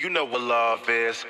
You know what love is.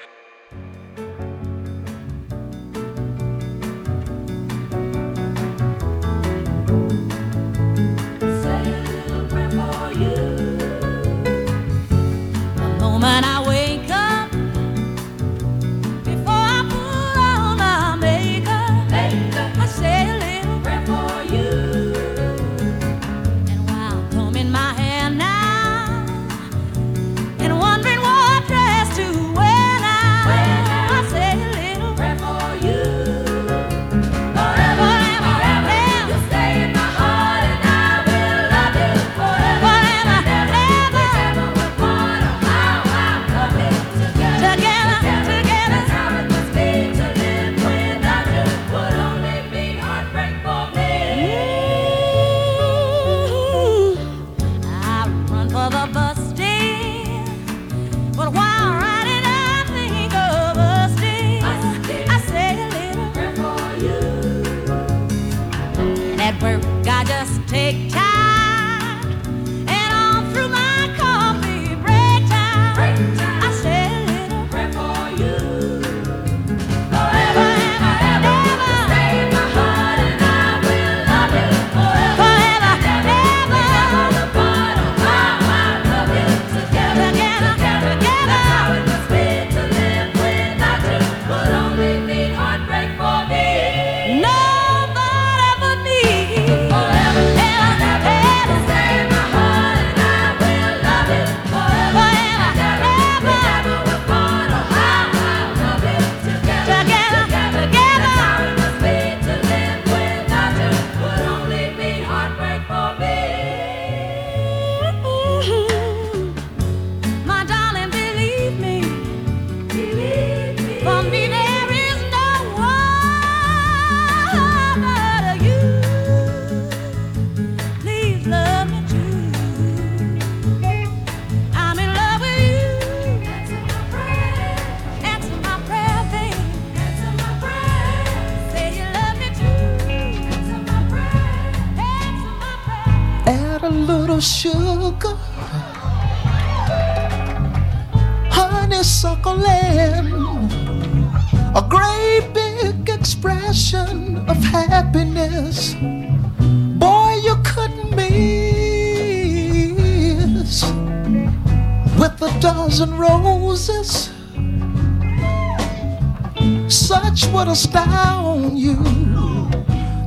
would astound you.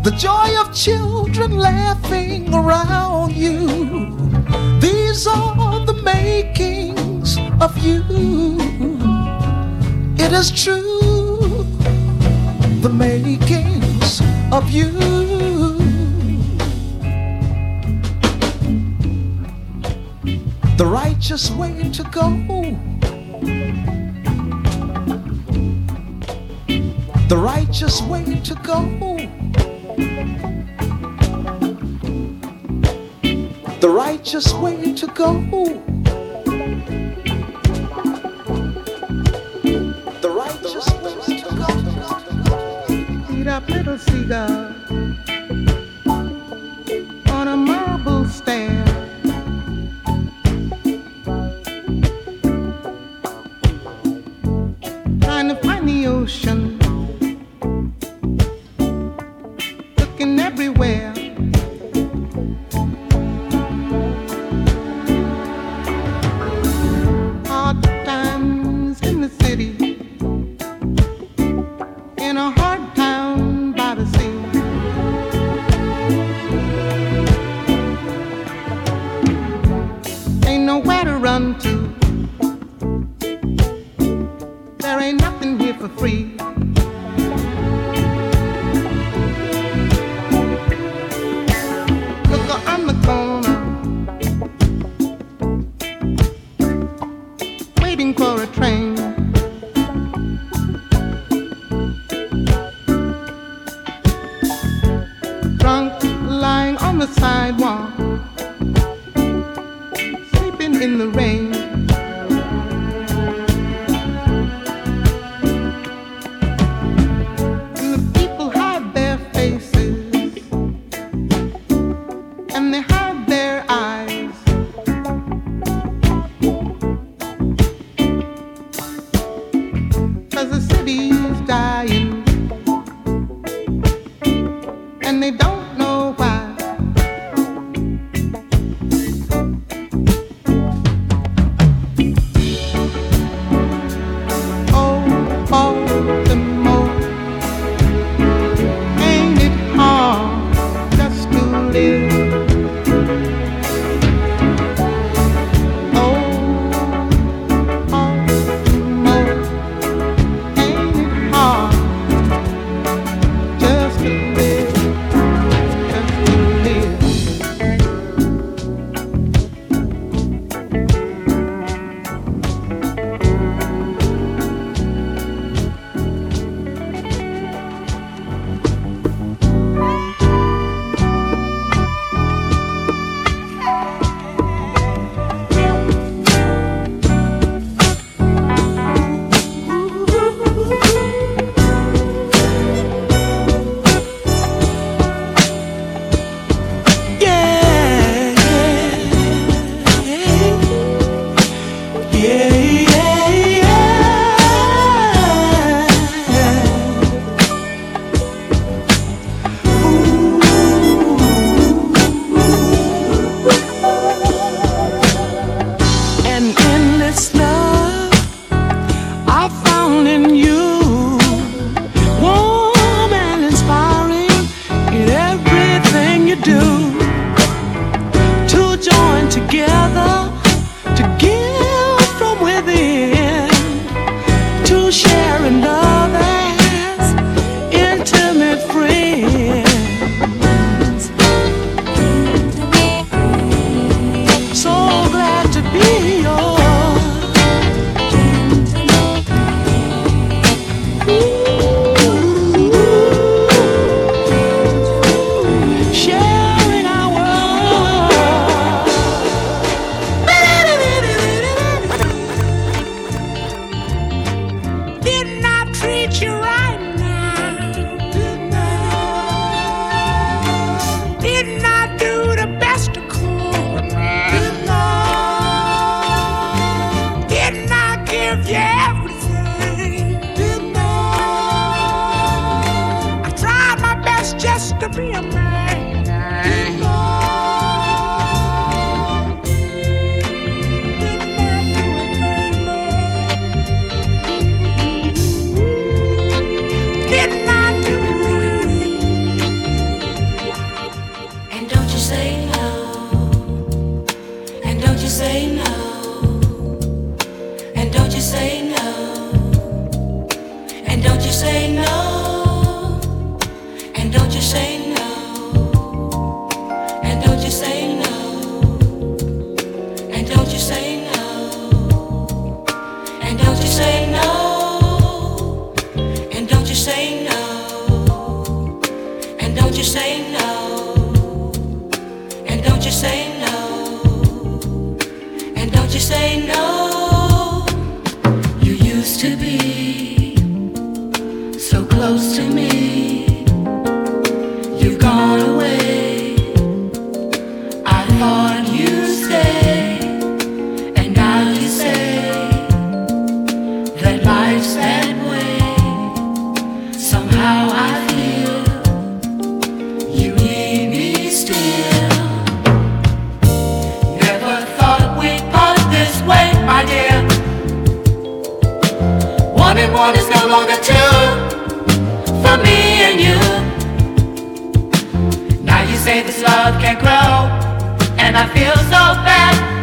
The joy of children laughing around you. These are the makings of you. It is true, the makings of you. the righteous way to go the righteous way to go. The righteous way to go. The righteous way to go. Eat up little seagull, on a marble stand. Make you happy? Did he make you whole? Yeah, yeah.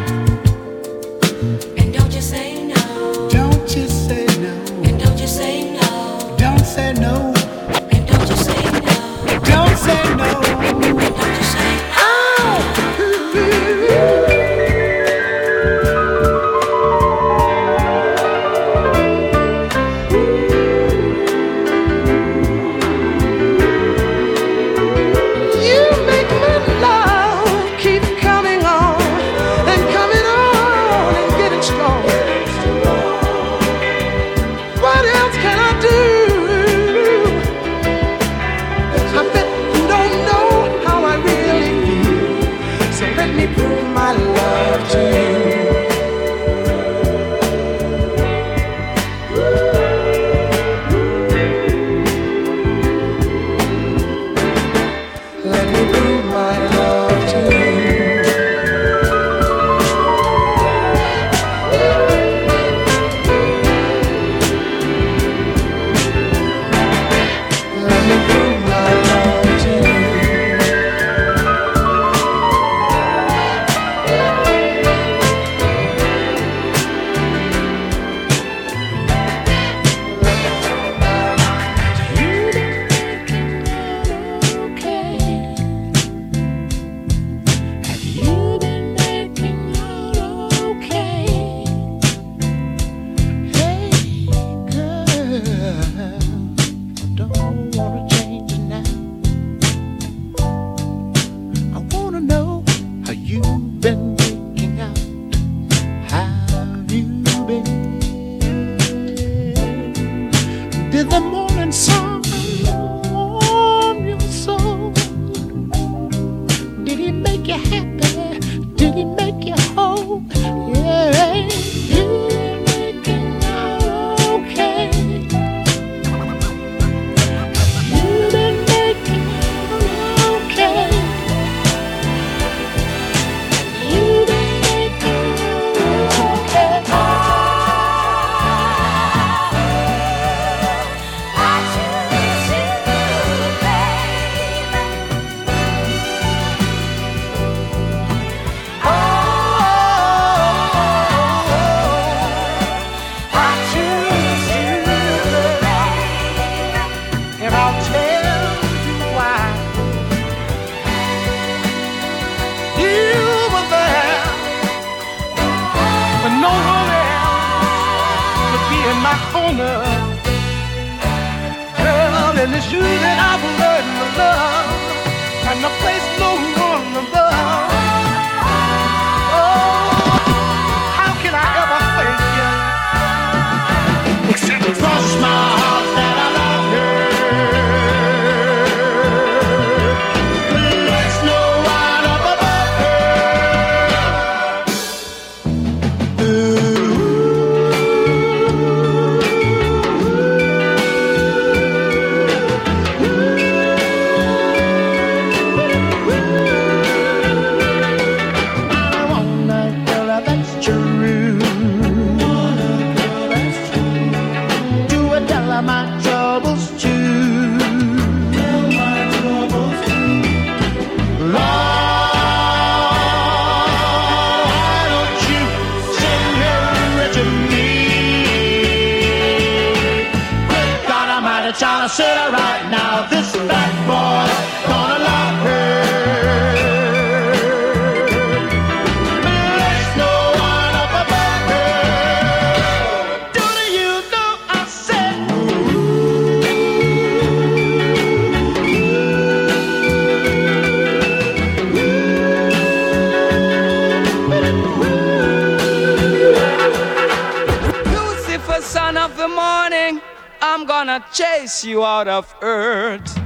Chase you out of earth.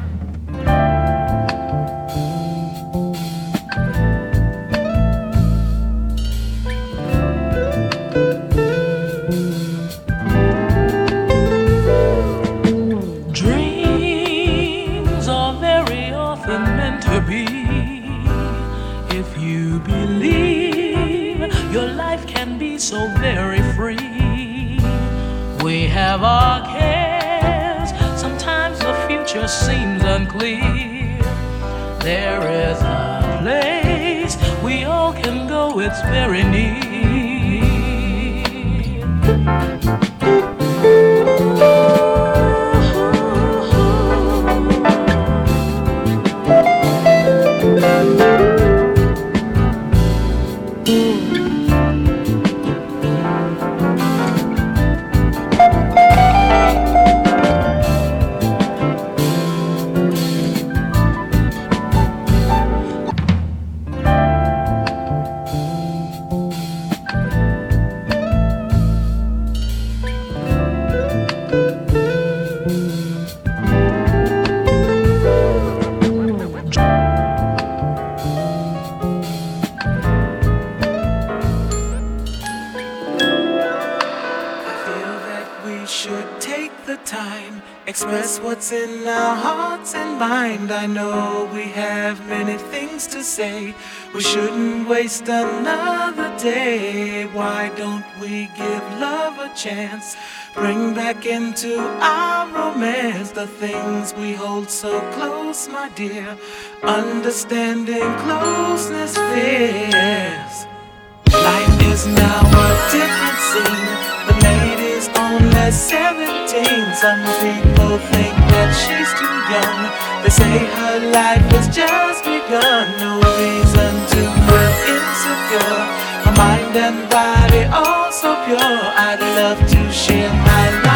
Seems unclear. There is a place we all can go, it's very near. Things to say. We shouldn't waste another day. Why don't we give love a chance? Bring back into our romance the things we hold so close, my dear. Understanding closeness fears. Life is now a different scene. Only 17. Some people think that she's too young. They say her life has just begun. No reason to feel insecure. Her mind and body all so pure. I'd love to share my life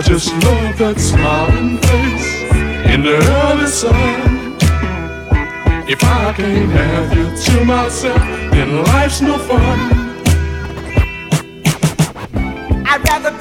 I just love that smiling face in the early sun. If I can't have you to myself, then life's no fun. I'd rather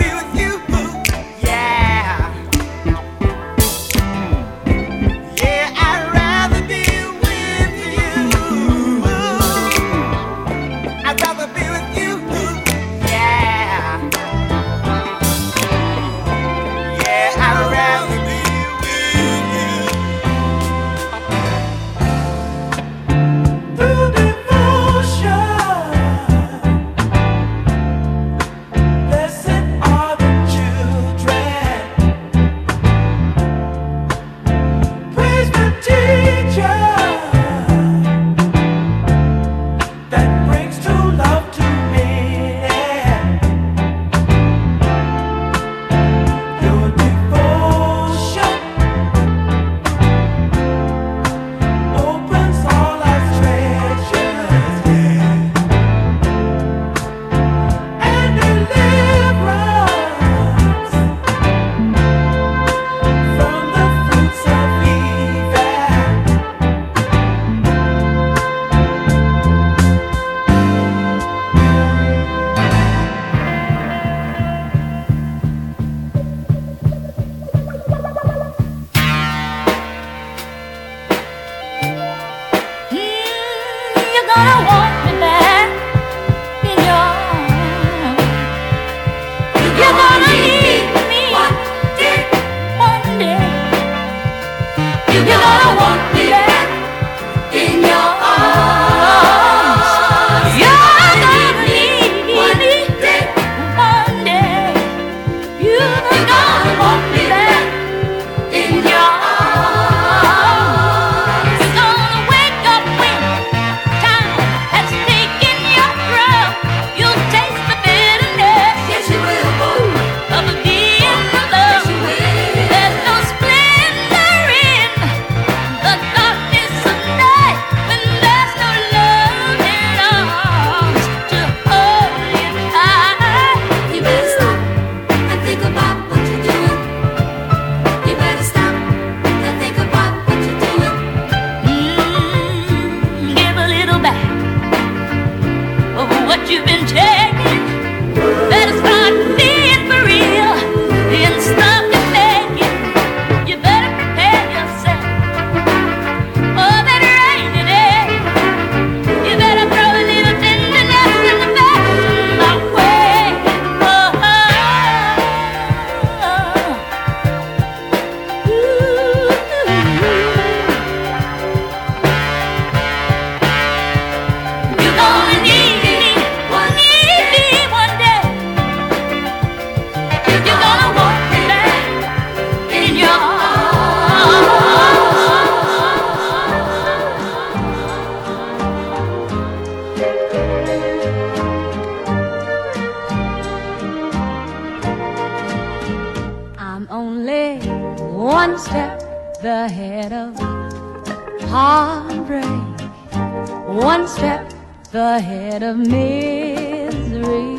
head of misery.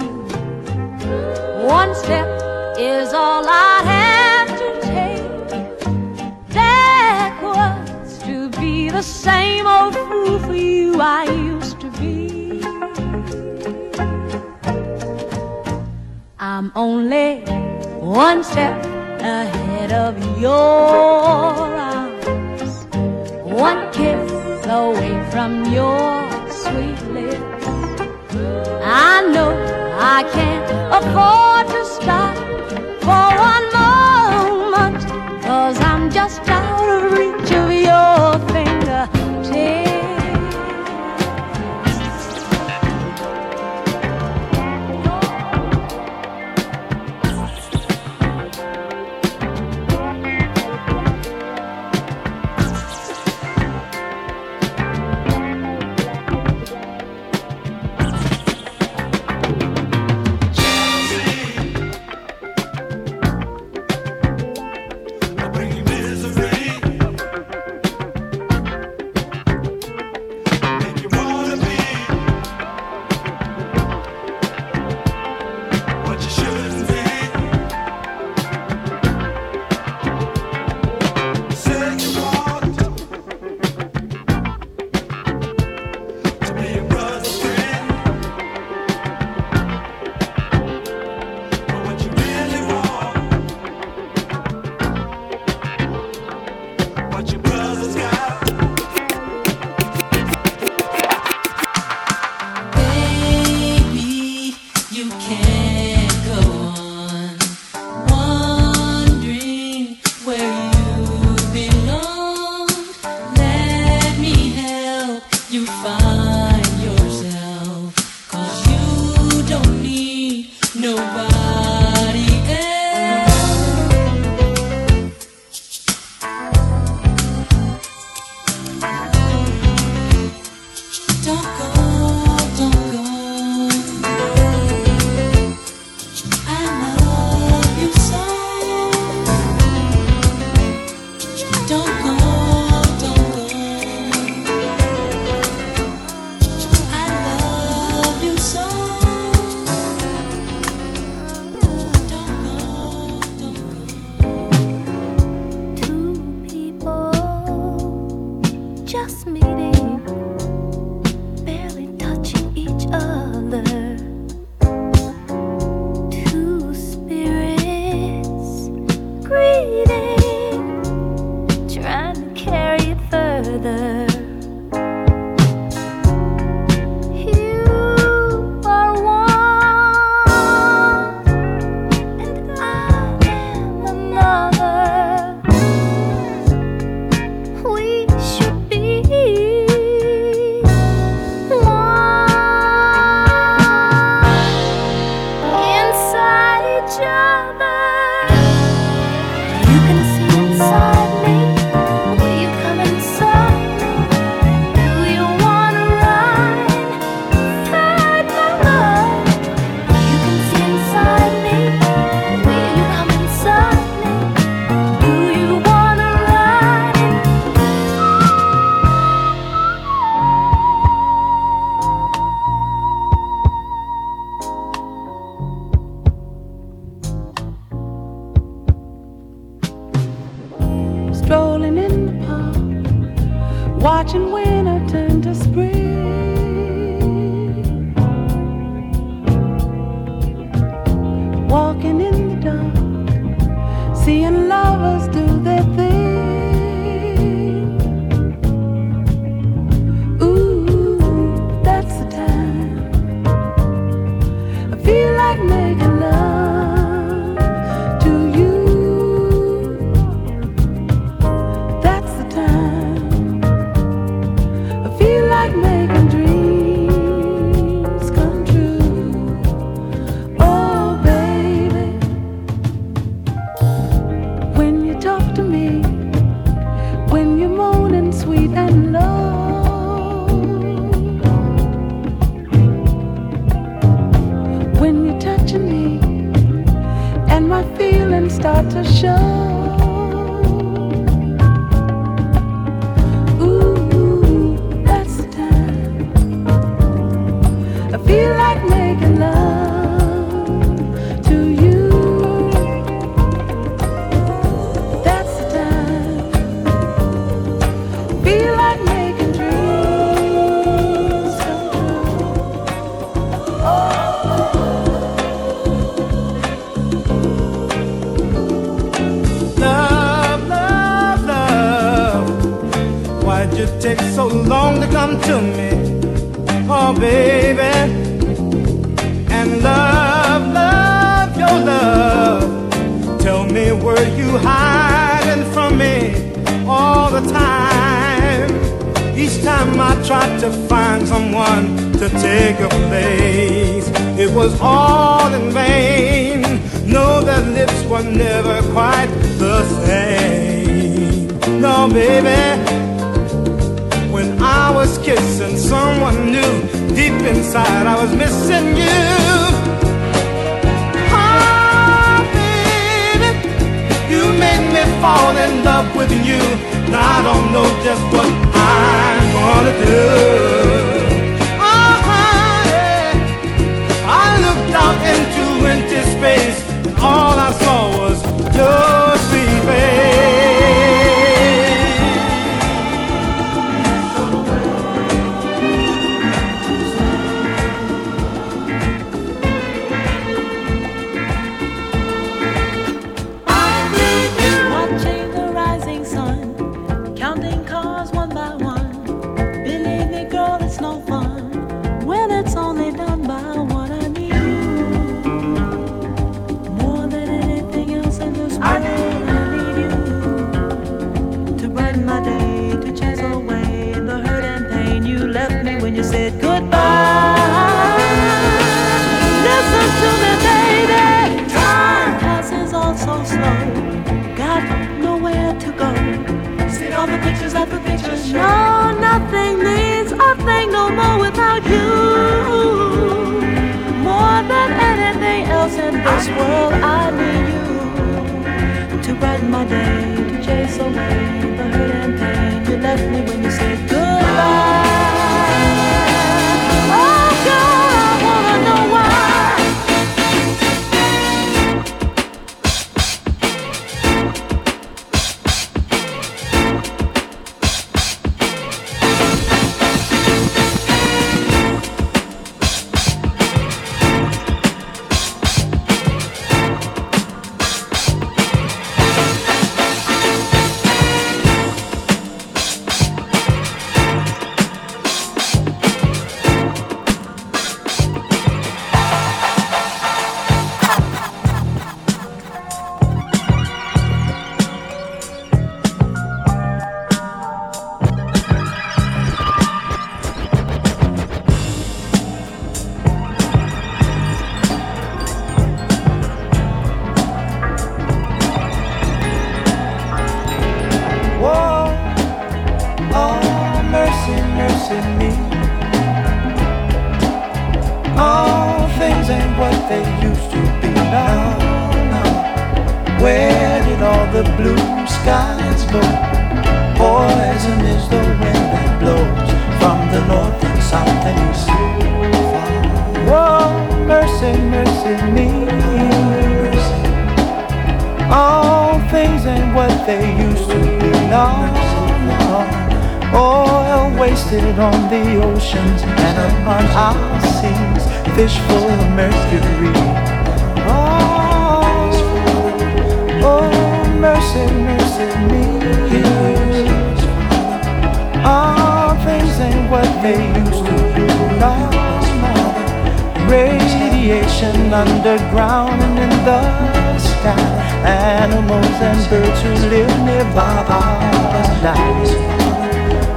One step is all I have to take backwards to be the same old fool for you I used to be. I'm only one step ahead of your arms, one kiss away from your I know I can't afford to stop for one moment, cause I'm just out Oh, baby. And love, love, your love. Tell me, were you hiding from me all the time? Each time I tried to find someone to take a place, it was all in vain. No, their lips were never quite the same. No, baby. Kissing someone new, deep inside I was missing you. Oh, baby, you made me fall in love with you. Now I don't know just what I'm gonna do. Uh-huh, oh, honey, I looked out into empty space, and all I saw was your this world, I need you to brighten my day, to chase away the hurt and pain you left me when you said goodbye. Underground and in the sky. Animals and birds who live nearby are dying.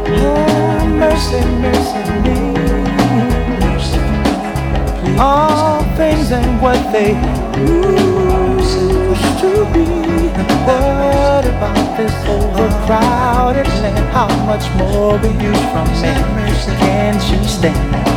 Oh, mercy, mercy me. All things ain't what they used to be. What about this overcrowded land? How much more will you from me? Can't you stand?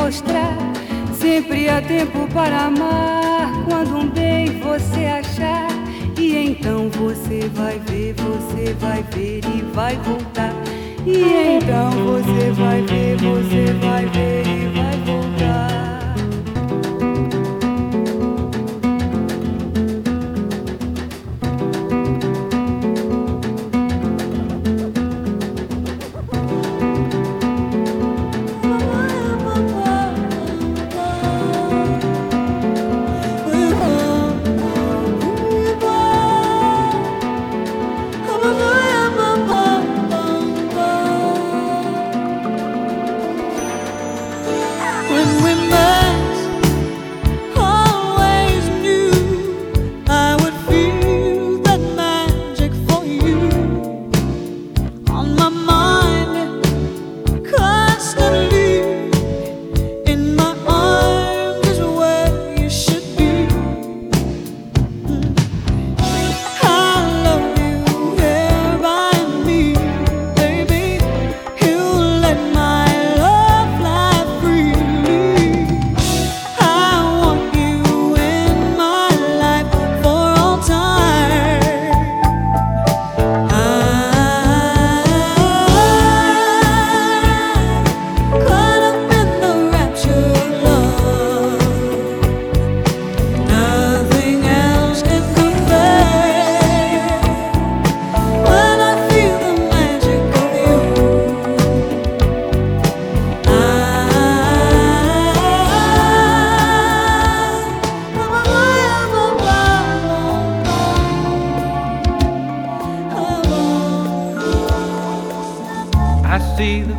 Mostrar. Sempre há tempo para amar quando um bem você achar. E então você vai ver, você vai ver e vai voltar. E então você vai ver, você vai ver e vai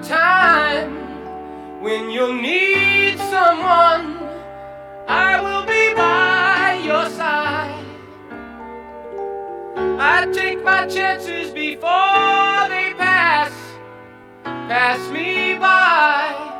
time when you'll need someone. I will be by your side. I take my chances before they pass, pass me by.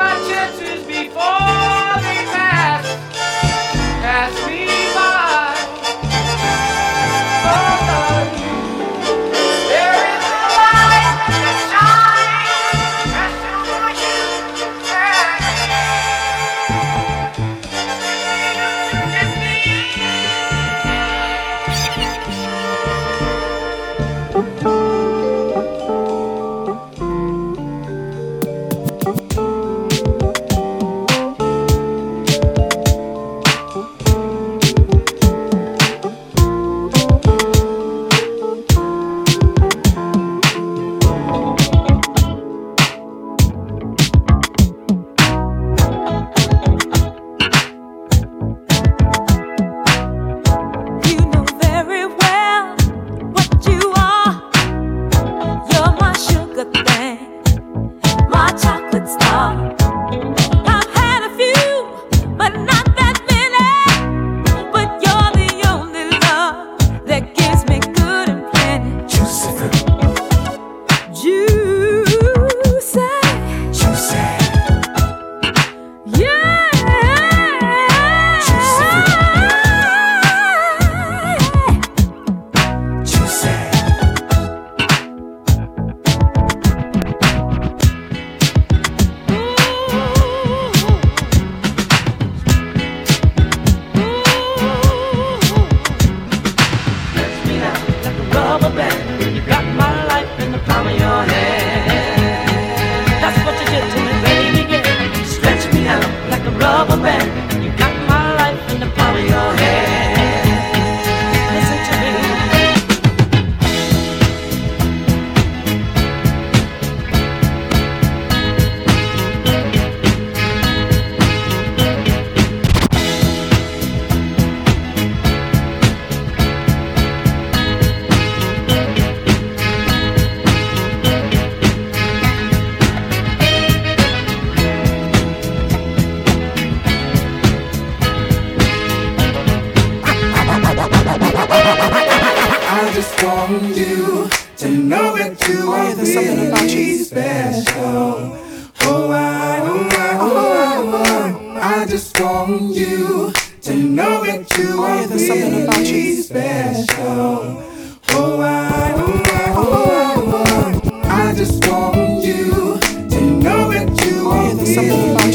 my chances before. really special. Oh, I, oh, I, oh, I, oh, I oh, I just want you to know that you are really special. Oh, I, oh, I, oh, I, oh, I oh, I just want you to know that you are really special.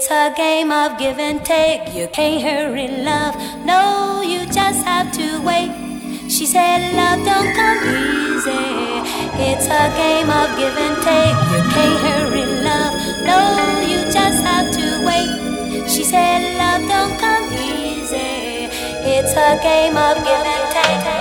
It's a game of give and take. You can't hurry love. No, you just have to wait. She said love don't come easy. It's a game of give and take. You can't hurry love. No, you just have to wait. She said love don't come easy. It's a game of give and take.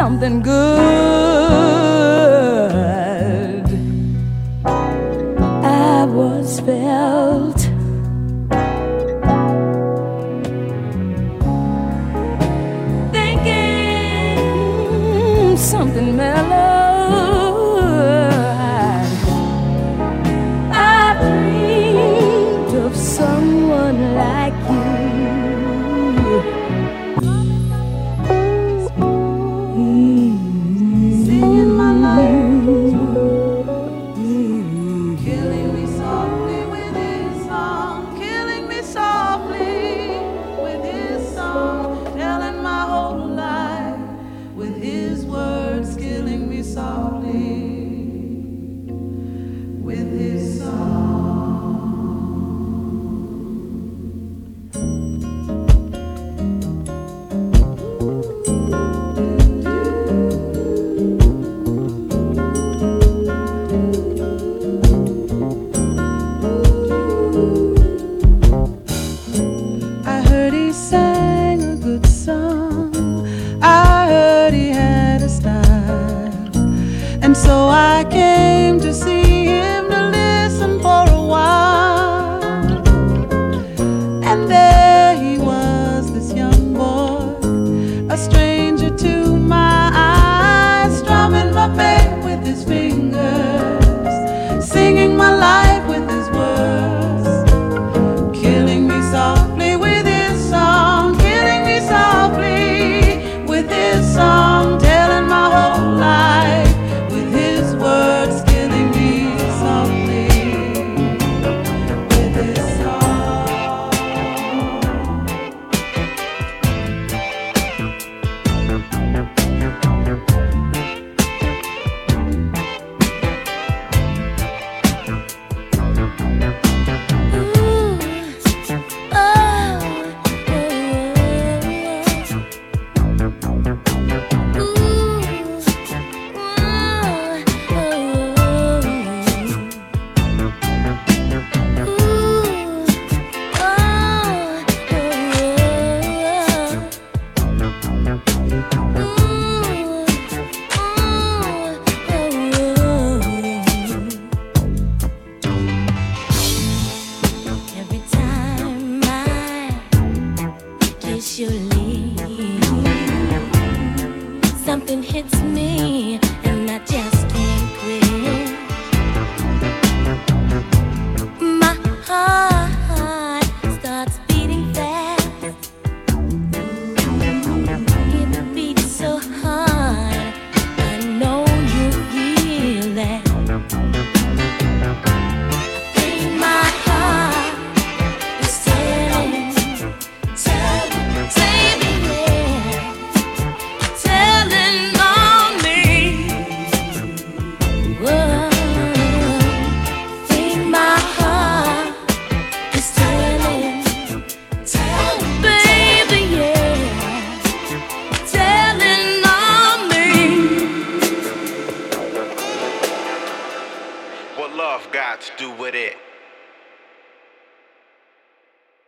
Something good.